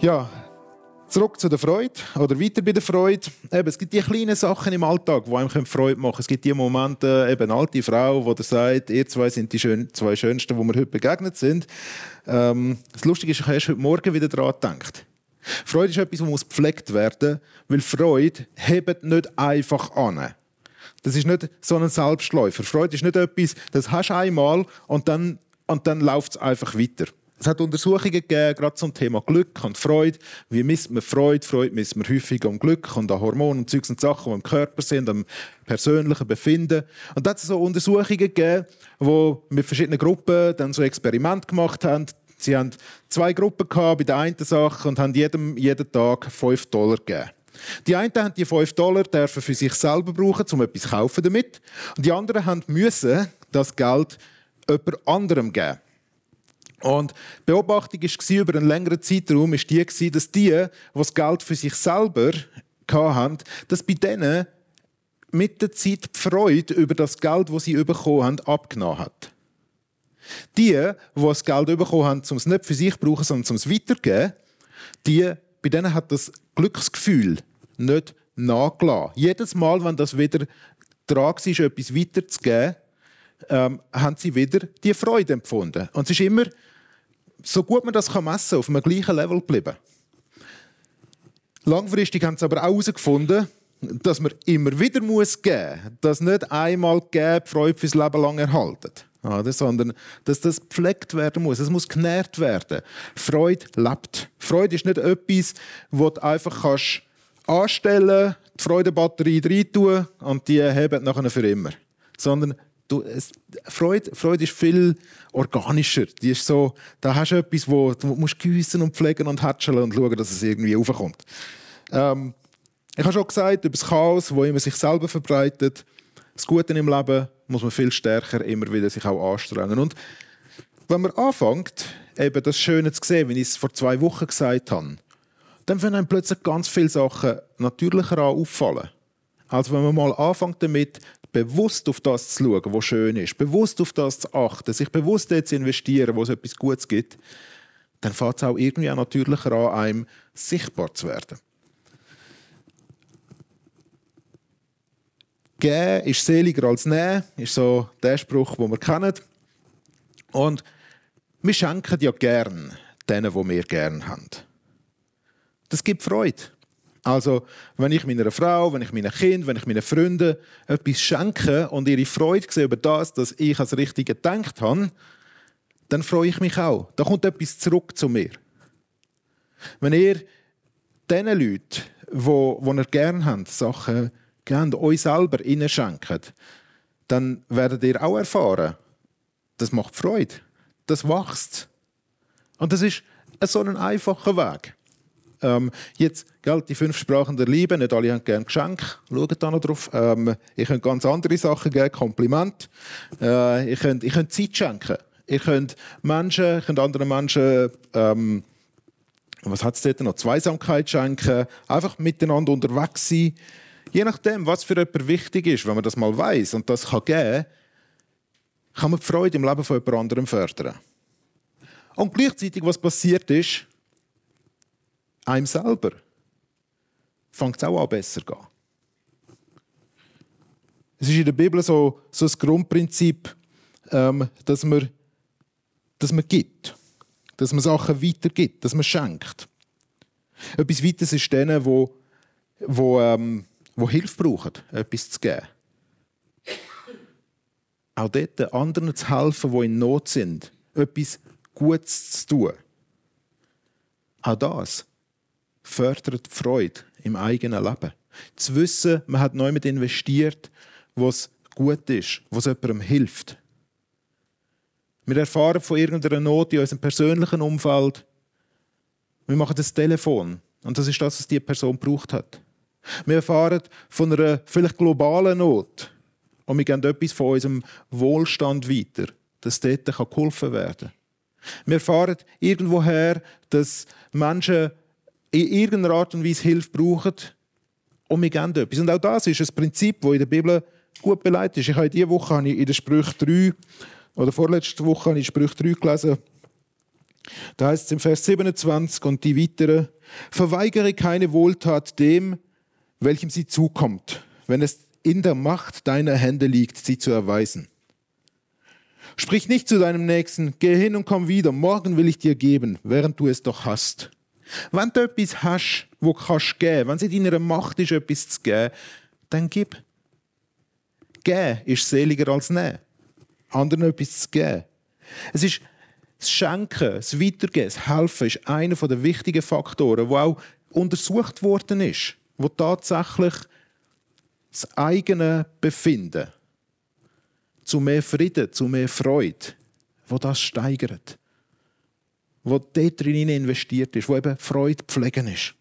Ja, zurück zu der Freude oder weiter bei der Freude. Eben, es gibt die kleinen Sachen im Alltag, die einem Freude machen können. Es gibt die Momente, eben eine alte Frau, die sagt, ihr zwei sind die schön, zwei Schönsten, die mir heute begegnet sind. Ähm, das Lustige ist, ich habe heute Morgen wieder daran gedacht. Freude ist etwas, das muss gepflegt werden, weil Freude hebt nicht einfach an. Das ist nicht so ein Selbstläufer. Freude ist nicht etwas, das hast du einmal und dann, und dann läuft es einfach weiter. Es hat Untersuchungen gegeben, gerade zum Thema Glück und Freude. Wie misst man Freude? Freude misst man häufig am Glück und an Hormonen und Zeugs und Sachen, die im Körper sind, am persönlichen Befinden. Und da hat es so Untersuchungen gegeben, wo mit verschiedenen Gruppen dann so Experimente gemacht haben. Sie haben zwei Gruppen gehabt bei der einen Sache und haben jedem jeden Tag 5 Dollar gegeben. Die einen haben die 5 Dollar dürfen für sich selber brauchen, um etwas kaufen damit. Und die anderen haben müssen das Geld jemand anderem geben. Und die Beobachtung war über einen längeren Zeitraum ist die, dass die, die das Geld für sich selber hatten, dass bei denen mit der Zeit die Freude über das Geld, das sie bekommen haben, abgenommen hat. Die, die das Geld bekommen haben, um es nicht für sich zu brauchen, sondern um es weiterzugeben, die, bei denen hat das Glücksgefühl nicht nachgelassen. Jedes Mal, wenn das wieder dran war, etwas weiterzugeben, ähm, haben sie wieder die Freude empfunden. Und es ist immer, so gut man das messen kann, auf einem gleichen Level geblieben. Langfristig haben sie aber auch herausgefunden, dass man immer wieder muss geben muss, dass nicht einmal geben Freude fürs Leben lang erhalten. Oder, sondern dass das gepflegt werden muss. Es muss genährt werden. Freude lebt. Freude ist nicht etwas, wo du einfach kannst anstellen, die Freudebatterie reintun und die haben nachher für immer. Sondern du, es, Freude, Freude ist viel organischer. Die ist so, da hast du etwas, wo du musst gießen und pflegen und hatscheln und schauen, dass es irgendwie aufkommt. Ähm, ich habe schon gesagt, über das Chaos, wo immer sich selber verbreitet, das Gute im Leben muss man viel stärker immer wieder sich auch anstrengen. Und wenn man anfängt, eben das Schöne zu sehen, wie ich es vor zwei Wochen gesagt habe, dann fangen plötzlich ganz viele Sachen natürlicher an auffallen. Also wenn man mal anfängt damit, bewusst auf das zu schauen, was schön ist, bewusst auf das zu achten, sich bewusst zu investieren, wo es etwas Gutes gibt, dann fängt es auch irgendwie auch natürlicher an, einem sichtbar zu werden. Geben ist seliger als nehmen, ist so der Spruch, den wir kennen. Und wir schenken ja gern denen, die wir gern haben. Das gibt Freude. Also, wenn ich meiner Frau, wenn ich meinen Kind, wenn ich meinen Freunden etwas schenke und ihre Freude sehe über das, dass ich als Richtige gedacht habe, dann freue ich mich auch. Da kommt etwas zurück zu mir. Wenn ihr diesen Leuten, die, ihr gerne habt, Sachen gerne euch selber schenkt, dann werdet ihr auch erfahren, das macht Freude. Das wächst. Und das ist so ein einfacher Weg. Ähm, jetzt, gell, die fünf Sprachen der Liebe, nicht alle haben gerne Geschenke, schaut da noch drauf. Ähm, ich könnte ganz andere Sachen geben, Kompliment. Äh, ich könnte ich könnt Zeit schenken. Ich könnte Menschen, ich könnte anderen Menschen, ähm, was hat es dort noch, Zweisamkeit schenken, einfach miteinander unterwegs sein. Je nachdem, was für jemand wichtig ist, wenn man das mal weiß und das kann geben, kann man die Freude im Leben von jemand anderem fördern. Und gleichzeitig, was passiert ist, einem selber fängt es auch an besser zu gehen. Es ist in der Bibel so, so ein Grundprinzip, ähm, dass, man, dass man gibt, dass man Sachen weitergibt, dass man schenkt. Etwas weiteres ist denen, wo, wo, ähm, wo Hilfe brauchen, etwas zu geben. Auch dort anderen zu helfen, die in Not sind, etwas Gutes zu tun. Auch das fördert die Freude im eigenen Leben. Zu wissen, man hat neu mit investiert, was gut ist, was jemandem hilft. Wir erfahren von irgendeiner Not in unserem persönlichen Umfeld. Wir machen das Telefon und das ist das, was die Person gebraucht hat. Wir erfahren von einer vielleicht globalen Not und wir geben etwas von unserem Wohlstand weiter, dass dort geholfen werden kann. Wir erfahren irgendwoher, dass Menschen in irgendeiner Art und Weise Hilfe brauchen und wir geben etwas. Und auch das ist ein Prinzip, das in der Bibel gut beleidigt ist. Ich habe diese Woche in der Sprüche 3 oder vorletzte Woche habe ich Sprüche 3 gelesen, Da heißt es im Vers 27 und die weitere, verweigere keine Wohltat dem, welchem sie zukommt, wenn es in der Macht deiner Hände liegt, sie zu erweisen. Sprich nicht zu deinem Nächsten, geh hin und komm wieder, morgen will ich dir geben, während du es doch hast. Wenn du etwas hast, wo du kannst geben, wenn es in deiner Macht ist, etwas zu geben, dann gib. Geben ist seliger als nehmen. Anderen etwas zu geben. Es ist das Schenken, das Weitergeben, das Helfen ist einer der wichtigen Faktoren, wo auch untersucht worden ist, wo tatsächlich das eigene Befinden zu mehr Frieden, zu mehr Freude, wo das steigert, wo dort drin investiert ist, wo eben Freude pflegen ist.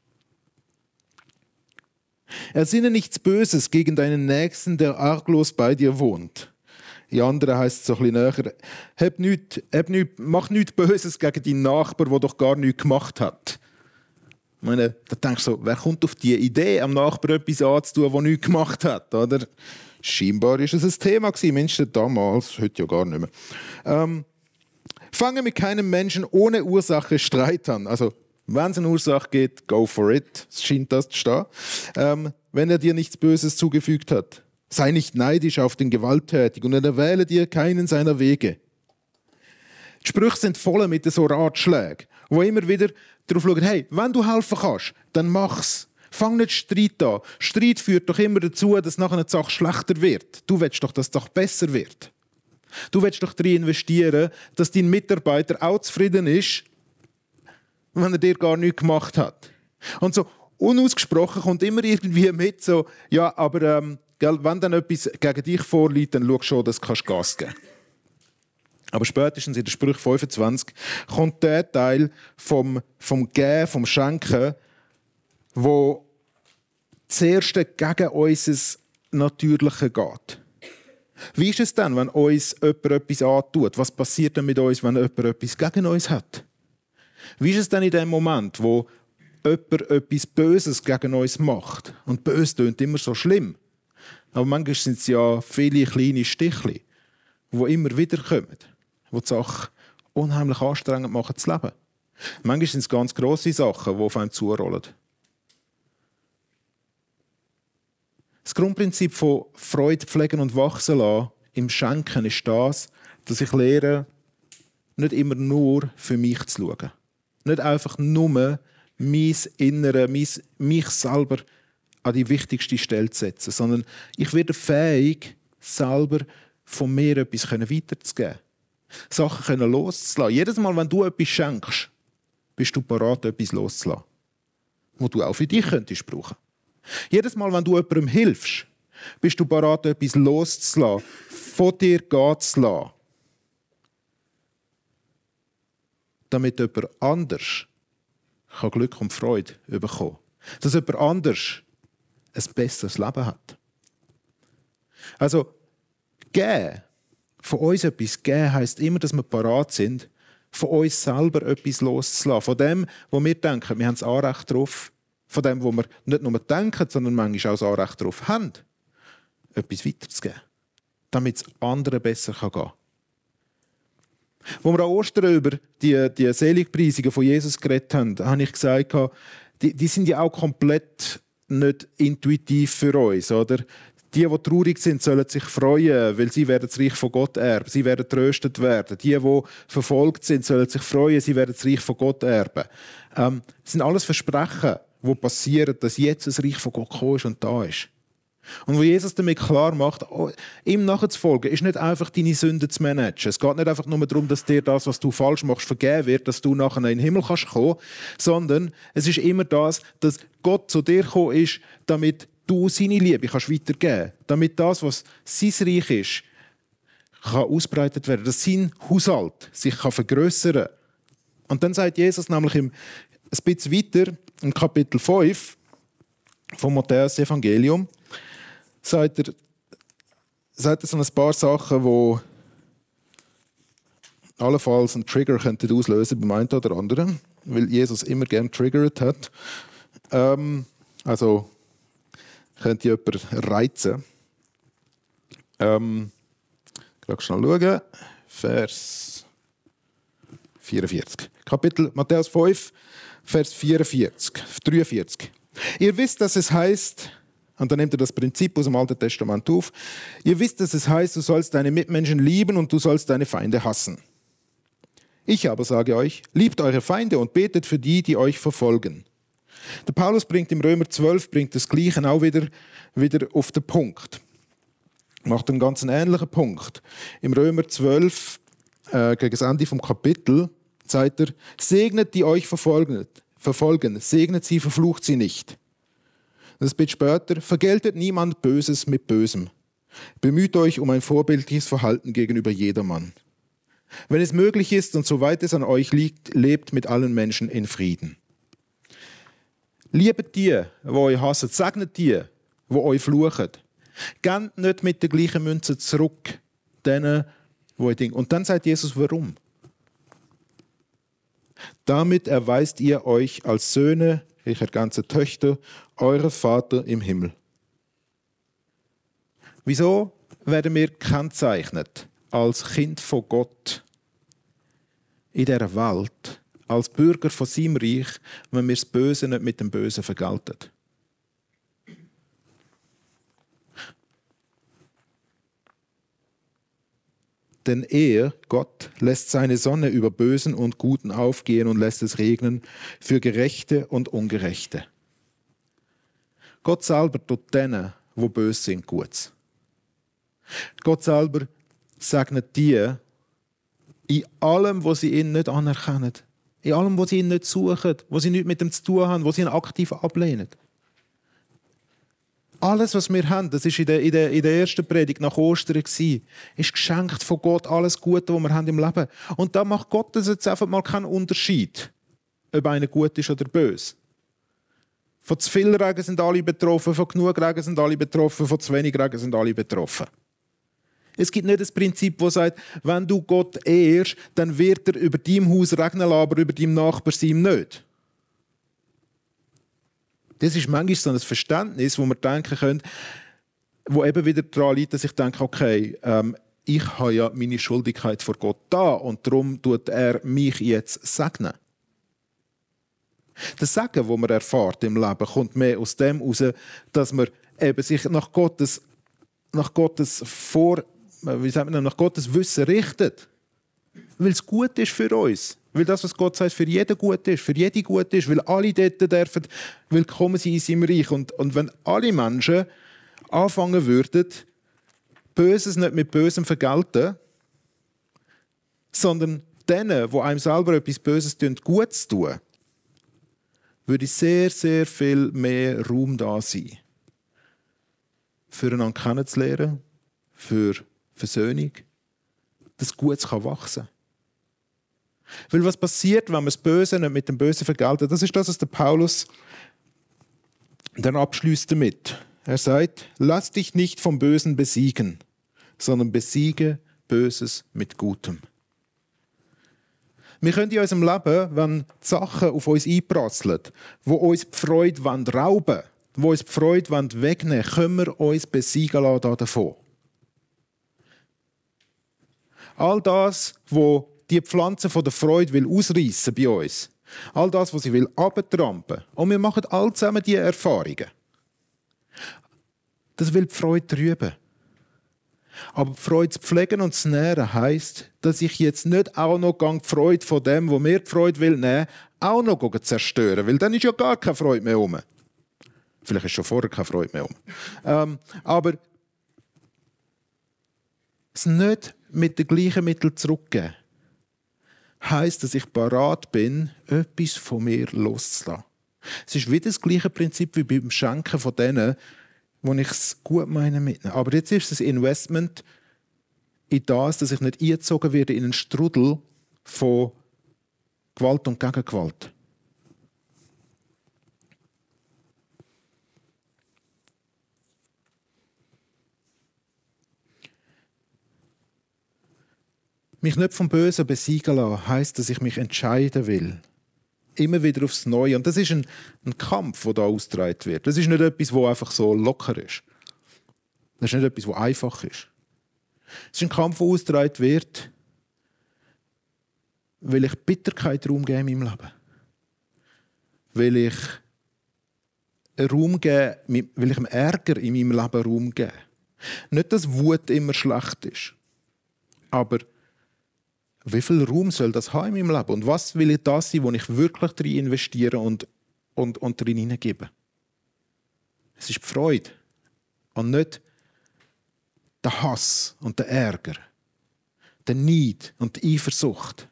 Ersinne nichts Böses gegen deinen Nächsten, der arglos bei dir wohnt. In anderen heisst es so ein bisschen näher, hab nicht, hab nicht, mach nichts Böses gegen deinen Nachbar, der doch gar nichts gemacht hat. Ich meine, da denkst du so, wer kommt auf die Idee, am Nachbar etwas anzutun, der nichts gemacht hat, oder? Scheinbar war es ein Thema mindestens damals, heute ja gar nicht mehr. Ähm, fange mit keinem Menschen ohne Ursache Streit an. Also, wenn es eine Ursache gibt, go for it. Es scheint das zu stehen. Ähm, wenn er dir nichts Böses zugefügt hat. Sei nicht neidisch auf den Gewalttätigen und erwähle dir keinen seiner Wege. Die Sprüche sind voll mit so Ratschlägen, wo immer wieder darauf schauen, hey, wenn du helfen kannst, dann mach's. Fang nicht Streit an. Streit führt doch immer dazu, dass nachher eine Sache schlechter wird. Du willst doch, dass es doch besser wird. Du willst doch darin investieren, dass dein Mitarbeiter auch zufrieden ist, wenn er dir gar nichts gemacht hat. Und so unausgesprochen kommt immer irgendwie mit, so, ja, aber ähm, gell, wenn dann etwas gegen dich vorliegt, dann schau schon, dass du Gas geben kannst. Aber spätestens in der Sprüche 25 kommt der Teil vom, vom Geben, vom Schenken, wo zuerst gegen unser Natürliche geht. Wie ist es dann, wenn uns jemand etwas antut? Was passiert dann mit uns, wenn jemand etwas gegen uns hat? Wie ist es dann in dem Moment, wo jemand etwas Böses gegen uns macht? Und böse klingt immer so schlimm. Aber manchmal sind es ja viele kleine Stichli, die immer wieder kommen, die die Sache unheimlich anstrengend machen zu leben. Manchmal sind es ganz grosse Sachen, die auf einem zurollen. Das Grundprinzip von Freude pflegen und wachsen lassen im Schenken ist das, dass ich lehre, nicht immer nur für mich zu schauen. Nicht einfach nur mein Innere, mich selber an die wichtigste Stelle zu setzen, sondern ich werde fähig, selber von mir etwas weiterzugeben. Sachen loszulassen. Jedes Mal, wenn du etwas schenkst, bist du bereit, etwas loszulassen, was du auch für dich könntest brauchen. Jedes Mal, wenn du jemandem hilfst, bist du bereit, etwas loszulassen, von dir gehen zu lassen. Damit jemand anders Glück und Freude bekommen kann. Dass jemand anders ein besseres Leben hat. Also, geben, von uns etwas geben, heisst immer, dass wir parat sind, von uns selber etwas loszulassen. Von dem, wo wir denken, wir haben das Anrecht darauf, von dem, wo wir nicht nur denken, sondern manchmal auch das Anrecht darauf haben, etwas weiterzugeben, damit es anderen besser gehen kann. Wo wir an Ostern über die, die Seligpreisungen von Jesus geredet haben, habe ich gesagt, die, die sind ja auch komplett nicht intuitiv für uns, oder? Die, die traurig sind, sollen sich freuen, weil sie werden das Reich von Gott erben. Sie werden tröstet werden. Die, die verfolgt sind, sollen sich freuen, sie werden das Reich von Gott erben. Ähm, das sind alles Versprechen, die passieren, dass jetzt das Reich von Gott gekommen ist und da ist. Und wo Jesus damit klar macht, oh, ihm nachzufolgen, ist nicht einfach deine Sünden zu managen. Es geht nicht einfach nur darum, dass dir das, was du falsch machst, vergeben wird, dass du nachher in den Himmel kannst kommen, sondern es ist immer das, dass Gott zu dir gekommen ist, damit du seine Liebe kannst weitergeben kannst. Damit das, was sein Reich ist, kann ausbreitet werden, dass sein Haushalt sich kann vergrößern. Und dann sagt Jesus nämlich im, ein bisschen weiter, im Kapitel 5 vom Matthäus Evangelium, sagt er, sagt er so ein paar Sachen, die allenfalls einen Trigger könnten auslösen beim einen oder anderen, weil Jesus immer gern triggert hat. Ähm, also könnte jemand reizen. Ähm, ich schnell schauen. Vers 44. Kapitel Matthäus 5, Vers 44, 43. Ihr wisst, dass es heißt, und dann nimmt er das Prinzip aus dem Alten Testament auf, ihr wisst, dass es heißt, du sollst deine Mitmenschen lieben und du sollst deine Feinde hassen. Ich aber sage euch, liebt eure Feinde und betet für die, die euch verfolgen. Der Paulus bringt im Römer 12 bringt das Gleiche auch wieder, wieder auf den Punkt. Macht einen ganz ähnlichen Punkt. Im Römer 12, äh, gegen das Ende vom Kapitel, sagt er, segnet die euch verfolgen, verfolgen, segnet sie, verflucht sie nicht. Das bisschen später, vergeltet niemand Böses mit Bösem. Bemüht euch um ein vorbildliches Verhalten gegenüber jedermann. Wenn es möglich ist und soweit es an euch liegt, lebt mit allen Menschen in Frieden. Liebet die, die euch hassen, segnet die, die euch fluchen. Gebt nicht mit der gleichen Münze zurück, denen, die euch denken. Und dann sagt Jesus, warum? Damit erweist ihr euch als Söhne, ich ergänze Töchter, eures Vater im Himmel. Wieso werden wir kennzeichnet als Kind von Gott in dieser Welt, als Bürger von seinem Reich, wenn wir das Böse nicht mit dem Bösen vergelten? Denn er, Gott, lässt seine Sonne über Bösen und Guten aufgehen und lässt es regnen für Gerechte und Ungerechte. Gott selber tut denen, wo böse sind, gut. Gott selber segnet die in allem, wo sie ihn nicht anerkennen. In allem, wo sie ihn nicht suchen, wo sie nichts mit ihm zu tun haben, wo sie ihn aktiv ablehnen. Alles, was wir haben, das ist in der, in der, in der ersten Predigt nach Ostern, gewesen, ist geschenkt von Gott, alles Gute, was wir haben im Leben. Und da macht Gott das jetzt einfach mal keinen Unterschied, ob einer gut ist oder böse. Von zu viel Regen sind alle betroffen, von genug Regen sind alle betroffen, von zu wenig Regen sind alle betroffen. Es gibt nicht das Prinzip, das sagt, wenn du Gott ehrst, dann wird er über dein Haus regnen, aber über deinem Nachbar ihm nicht. Das ist manchmal so ein Verständnis, wo man denken können, wo eben wieder daran liegt, dass ich denke, okay, ähm, ich habe ja meine Schuldigkeit vor Gott da und darum tut er mich jetzt segnen. Das Segen, wo man erfahrt im Leben, kommt mehr aus dem heraus, dass man eben sich nach Gottes, nach Gottes vor, wie sagt man, nach Gottes Wissen richtet. Weil es gut ist für uns. Weil das, was Gott sagt, für jeden gut ist, für jede gut ist, weil alle dort dürfen willkommen sein in seinem Reich. Und, und wenn alle Menschen anfangen würden, Böses nicht mit Bösem vergelten, sondern denen, wo einem selber etwas Böses tun, gut zu tun, würde sehr, sehr viel mehr Raum da sein. Füreinander kennenzulernen, für Versöhnung, dass Gutes wachsen kann. Weil was passiert, wenn man das Böse nicht mit dem Bösen vergeltet? Das ist das, was der Paulus dann abschließt damit. Er sagt, lass dich nicht vom Bösen besiegen, sondern besiege Böses mit Gutem. Wir können in unserem Leben, wenn Sachen auf uns einprasseln, wo uns die Freude rauben wollen, wo uns die Freude wegnehmen wollen, können wir uns besiegen lassen davon. All das, wo die Pflanze von der Freude will ausreißen bei uns. All das, was sie will abtrampen. Und wir machen all zusammen diese Erfahrungen. Das will die Freude trüben. Aber die Freude zu pflegen und zu nähren heisst, dass ich jetzt nicht auch noch die Freude von dem, wo mir die Freude will, nehmen, auch noch zerstören. Weil dann ist ja gar keine Freude mehr um. Vielleicht ist schon vorher keine Freude mehr um. Ähm, aber es nicht mit den gleichen Mitteln zurückgeben heißt, dass ich parat bin, etwas von mir loszulassen. Es ist wieder das gleiche Prinzip wie beim Schenken von denen, wo ich es gut meine mitnehme. Aber jetzt ist es ein Investment in das, dass ich nicht eingezogen werde in einen Strudel von Gewalt und Gegengewalt. Mich nicht vom Bösen besiegen lassen, heisst, dass ich mich entscheiden will. Immer wieder aufs Neue. Und das ist ein, ein Kampf, der da ausgetragen wird. Das ist nicht etwas, wo einfach so locker ist. Das ist nicht etwas, wo einfach ist. Es ist ein Kampf, der ausgetragen wird, will ich Bitterkeit Raum geben in meinem Leben? Will ich Raum geben, will ich dem Ärger in meinem Leben Raum geben? Nicht, dass Wut immer schlecht ist, aber wie viel Raum soll das haben in meinem Leben? Und was will ich das sein, wo ich wirklich drin investiere und, und, und drin hineingebe? Es ist die Freude und nicht der Hass und der Ärger, der Neid und die Eifersucht.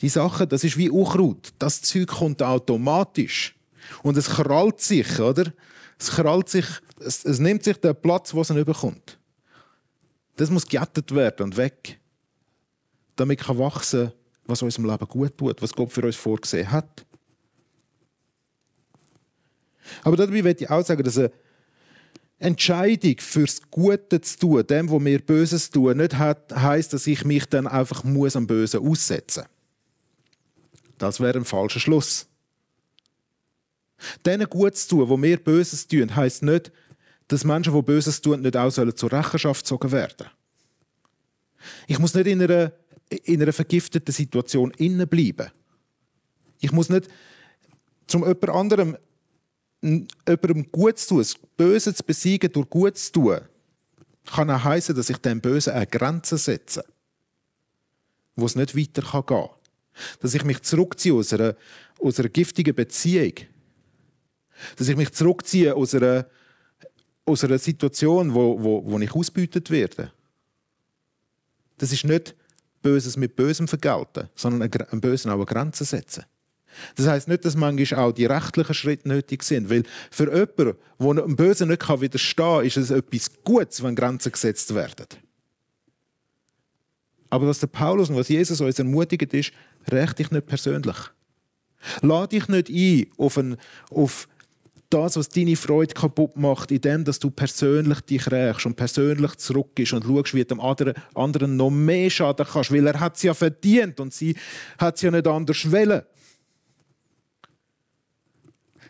Die Sachen, das ist wie Unkraut. Das Zeug kommt automatisch. Und es krallt sich, oder? Es krallt sich, es, es nimmt sich den Platz, wo es nicht bekommt. Das muss gejettet werden und weg. Damit kann wachsen, was unserem Leben gut tut, was Gott für uns vorgesehen hat. Aber dabei möchte ich auch sagen, dass eine Entscheidung fürs Gute zu tun, dem, wo mir Böses tun, nicht heisst, dass ich mich dann einfach muss am Bösen aussetzen. Das wäre ein falscher Schluss. Denen gut zu tun, wo mir Böses tun, heisst nicht, dass Menschen, die Böses tun, nicht auch zur Rechenschaft gezogen werden. Ich muss nicht in einer, in einer vergifteten Situation innen bleiben. Ich muss nicht zum jemand anderem jemandem gut zu tun, das Böse zu besiegen durch gut zu tun, kann auch heißen, dass ich dem Bösen eine Grenze setze, wo es nicht weiter gehen kann. Dass ich mich zurückziehe aus einer, aus einer giftigen Beziehung. Dass ich mich zurückziehe aus einer, aus einer Situation, wo, wo, wo ich ausbeutet werde. Das ist nicht Böses mit Bösem vergelten, sondern einem Bösen auch eine Grenze setzen. Das heißt nicht, dass manchmal auch die rechtlichen Schritte nötig sind, weil für jemanden, der einem Bösen nicht widerstehen kann, ist es etwas Gutes, wenn Grenzen gesetzt werden. Aber was der Paulus und was Jesus uns ermutigt ist, rächt dich nicht persönlich. Lade dich nicht ein auf, ein, auf das, was deine Freude kaputt macht, indem dass du persönlich dich rächst und persönlich zurückgehst und schaust, wie du dem anderen, anderen noch mehr schaden kannst, weil er hat es ja verdient und sie hat es ja nicht anders wollen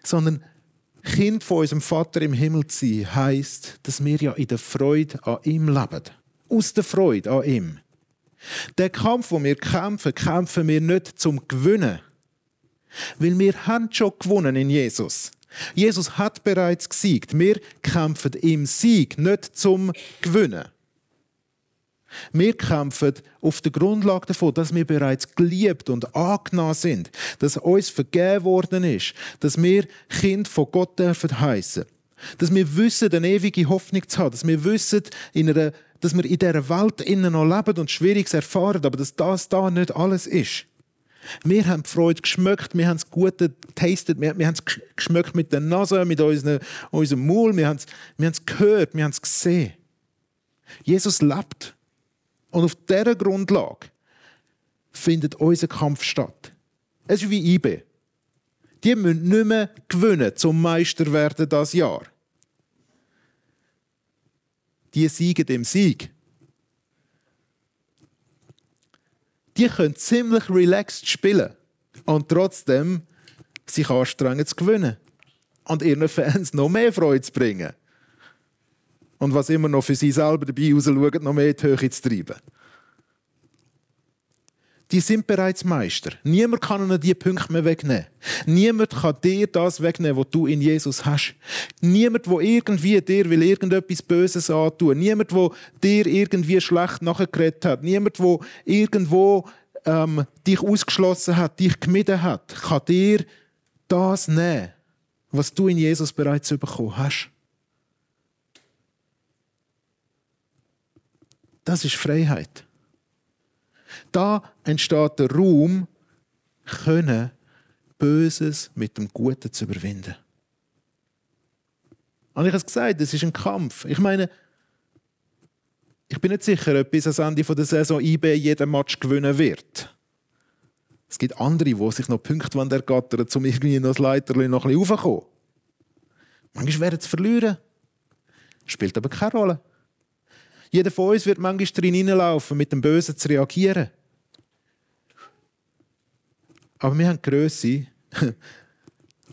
sondern Kind von unserem Vater im Himmel zu sein, heisst, dass wir ja in der Freude an ihm leben. Aus der Freude an ihm. Der Kampf, wo wir kämpfen, kämpfen wir nicht zum Gewinnen. Weil wir haben schon gewonnen in Jesus. Jesus hat bereits gesiegt. Wir kämpfen im Sieg, nicht zum Gewinnen. Wir kämpfen auf der Grundlage davon, dass wir bereits geliebt und angenommen sind, dass uns vergeben worden ist, dass wir Kind von Gott dürfen heißen, dass wir wissen, eine ewige Hoffnung zu haben, dass wir wissen, in einer, dass wir in dieser Welt innen noch leben und Schwieriges erfahren, aber dass das da nicht alles ist. Wir haben die Freude geschmeckt, wir haben das Gute getestet, wir, wir haben es geschmeckt mit der Nase, mit unseren, unserem Maul, wir haben es, wir haben es gehört, wir haben es gesehen. Jesus lebt. Und auf dieser Grundlage findet unser Kampf statt. Es ist wie IB. Die müssen nicht mehr gewinnen, zum Meister werden das Jahr. Die siegen dem Sieg. Die können ziemlich relaxed spielen und trotzdem sich anstrengen zu gewinnen. Und ihren Fans noch mehr Freude zu bringen und was immer noch für sie selber dabei rausschauen, noch mehr die Höhe zu treiben. Die sind bereits Meister. Niemand kann ihnen diese Punkte mehr wegnehmen. Niemand kann dir das wegnehmen, was du in Jesus hast. Niemand, der irgendwie dir will irgendetwas Böses antun. Niemand, der dir irgendwie schlecht nachgeredet hat. Niemand, der irgendwo ähm, dich ausgeschlossen hat, dich gemieden hat, kann dir das nehmen, was du in Jesus bereits bekommen hast. Das ist Freiheit. Da entsteht der Raum, können Böses mit dem Guten zu überwinden. Und ich habe es gesagt, es ist ein Kampf. Ich meine, ich bin nicht sicher, ob bis ans Ende der Saison IB jeden Match gewinnen wird. Es gibt andere, die sich noch Punkte ergattern, um irgendwie noch das Leiterchen noch ein bisschen raufzukommen. Manchmal werden sie verlieren. Spielt aber keine Rolle. Jeder von uns wird manchmal drin hineinlaufen, mit dem Bösen zu reagieren. Aber wir haben Grösse,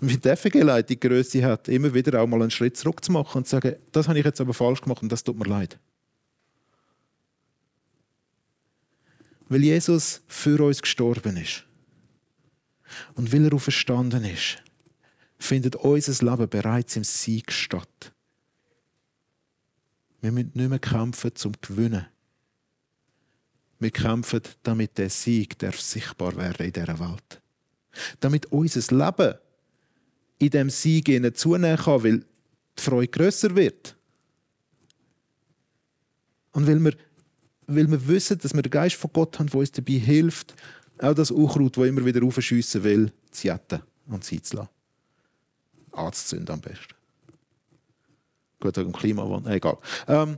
wie die FG-Leitung die Grösse hat, immer wieder auch mal einen Schritt zurück zu machen und zu sagen, das habe ich jetzt aber falsch gemacht und das tut mir leid. Weil Jesus für uns gestorben ist. Und weil er auferstanden ist, findet unser Leben bereits im Sieg statt. Wir müssen nicht mehr kämpfen zum Gewinnen. Wir kämpfen, damit der Sieg darf sichtbar werden in dieser Welt. Damit unser Leben in dem Sieg zunehmen kann, weil die Freude grösser wird. Und weil wir, weil wir wissen, dass wir den Geist von Gott haben, der uns dabei hilft, auch das Unkraut, das immer wieder aufschiessen will, zu jetten und sein zu lassen. Anzuzünden am besten. Gut, wegen dem Klimawandel, egal. Ähm,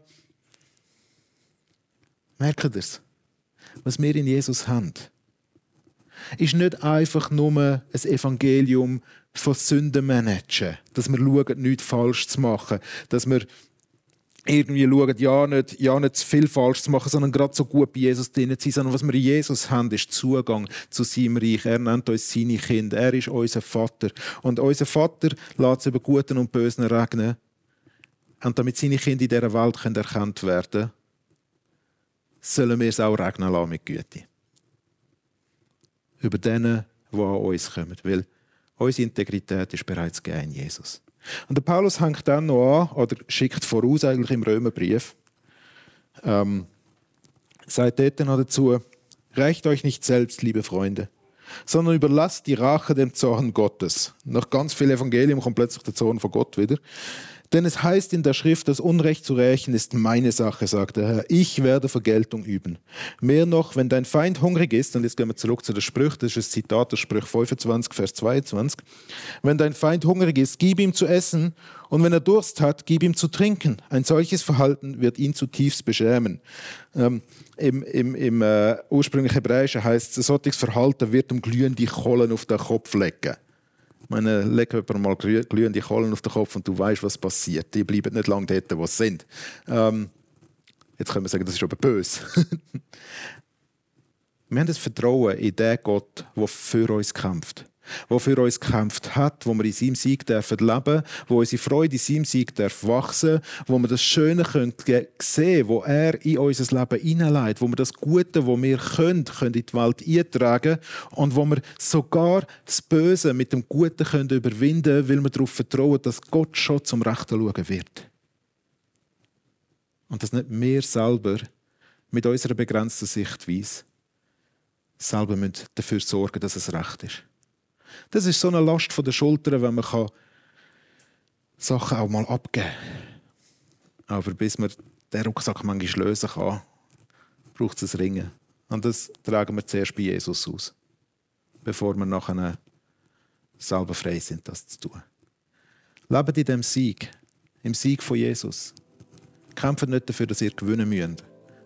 merkt ihr es? Was wir in Jesus haben, ist nicht einfach nur ein Evangelium von Sünden managen, dass wir schauen, nichts falsch zu machen, dass wir irgendwie schauen, ja nicht, ja nicht zu viel falsch zu machen, sondern gerade so gut bei Jesus drin zu sein. Sondern was wir in Jesus haben, ist Zugang zu seinem Reich. Er nennt uns seine Kinder. Er ist unser Vater. Und unser Vater lässt es über Guten und Bösen regnen. Und damit seine Kinder in dieser Welt können erkannt werden sollen wir es auch regnen lassen mit Güte. Über denen, die an uns kommen. Weil unsere Integrität ist bereits gegeben in Jesus. Und der Paulus hängt dann noch an, oder schickt voraus eigentlich im Römerbrief, ähm, sagt dort noch dazu, reicht euch nicht selbst, liebe Freunde, sondern überlasst die Rache dem Zorn Gottes. Nach ganz viel Evangelium kommt plötzlich der Zorn von Gott wieder. Denn es heißt in der Schrift, das Unrecht zu rächen ist meine Sache, sagt der Herr. Ich werde Vergeltung üben. Mehr noch, wenn dein Feind hungrig ist, und jetzt gehen wir zurück zu der Sprüch, das ist ein Zitat der Sprüch 25, Vers 22. Wenn dein Feind hungrig ist, gib ihm zu essen, und wenn er Durst hat, gib ihm zu trinken. Ein solches Verhalten wird ihn zutiefst beschämen. Ähm, Im im, im äh, ursprünglichen Hebräischen heißt es, ein solches Verhalten wird um glühende Kohlen auf den Kopf legen. Meine, leg jemand mal glühende Kohlen auf den Kopf und du weißt, was passiert. Die bleiben nicht lange dort, wo sie sind. Ähm, jetzt können wir sagen, das ist aber böse. wir haben das Vertrauen in den Gott, der für uns kämpft der für uns gekämpft hat, wo wir in seinem Sieg dürfen wo unsere Freude in seinem Sieg darf wachsen, wo wir das Schöne können sehen, wo er in unser Leben hineinlegt, wo wir das Gute, wo wir können, können in die Welt eintragen und wo wir sogar das Böse mit dem Guten können überwinden, weil wir darauf vertrauen, dass Gott schon zum Rechten schauen wird. Und dass nicht wir selber mit unserer begrenzten Sichtweise selber dafür sorgen, dass es recht ist. Das ist so eine Last von der Schulter, wenn man kann Sachen auch mal abgeben kann. Aber bis man den Rucksack manchmal lösen kann, braucht es ein Ringen. Und das tragen wir zuerst bei Jesus aus, bevor wir nachher selber frei sind, das zu tun. Lebt in dem Sieg, im Sieg von Jesus. Kämpft nicht dafür, dass ihr gewinnen müsst,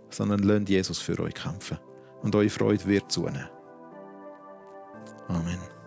sondern lernt Jesus für euch kämpfen. Und eure Freude wird zunehmen. Amen.